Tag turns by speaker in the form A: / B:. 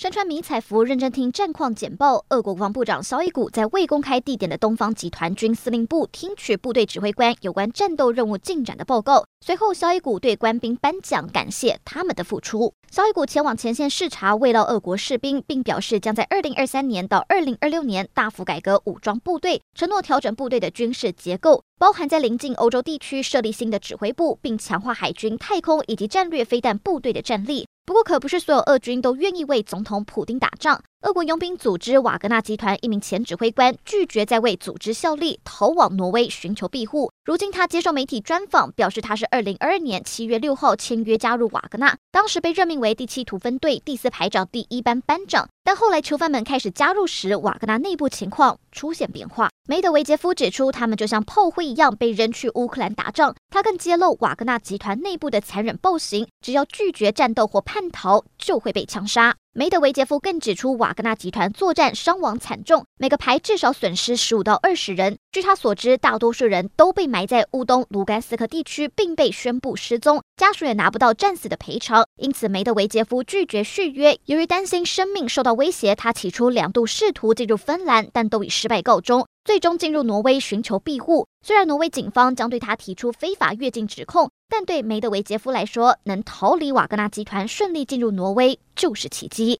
A: 身穿迷彩服，认真听战况简报。俄国国防部长肖伊古在未公开地点的东方集团军司令部听取部队指挥官有关战斗任务进展的报告。随后，肖伊古对官兵颁奖，感谢他们的付出。肖伊古前往前线视察慰劳俄国士兵，并表示将在二零二三年到二零二六年大幅改革武装部队，承诺调整部队的军事结构，包含在临近欧洲地区设立新的指挥部，并强化海军、太空以及战略飞弹部队的战力。不过，可不是所有俄军都愿意为总统普丁打仗。俄国佣兵组织瓦格纳集团一名前指挥官拒绝再为组织效力，逃往挪威寻求庇护。如今，他接受媒体专访，表示他是二零二二年七月六号签约加入瓦格纳，当时被任命为第七图分队第四排长第一班班长。但后来囚犯们开始加入时，瓦格纳内部情况出现变化。梅德韦杰夫指出，他们就像炮灰一样被扔去乌克兰打仗。他更揭露瓦格纳集团内部的残忍暴行，只要拒绝战斗或叛逃，就会被枪杀。梅德韦杰夫更指出，瓦格纳集团作战伤亡惨重，每个排至少损失十五到二十人。据他所知，大多数人都被埋在乌东卢甘斯克地区，并被宣布失踪，家属也拿不到战死的赔偿。因此，梅德韦杰夫拒绝续约。由于担心生命受到威胁，他起初两度试图进入芬兰，但都以失败告终。最终进入挪威寻求庇护。虽然挪威警方将对他提出非法越境指控，但对梅德韦杰夫来说，能逃离瓦格纳集团，顺利进入挪威就是奇迹。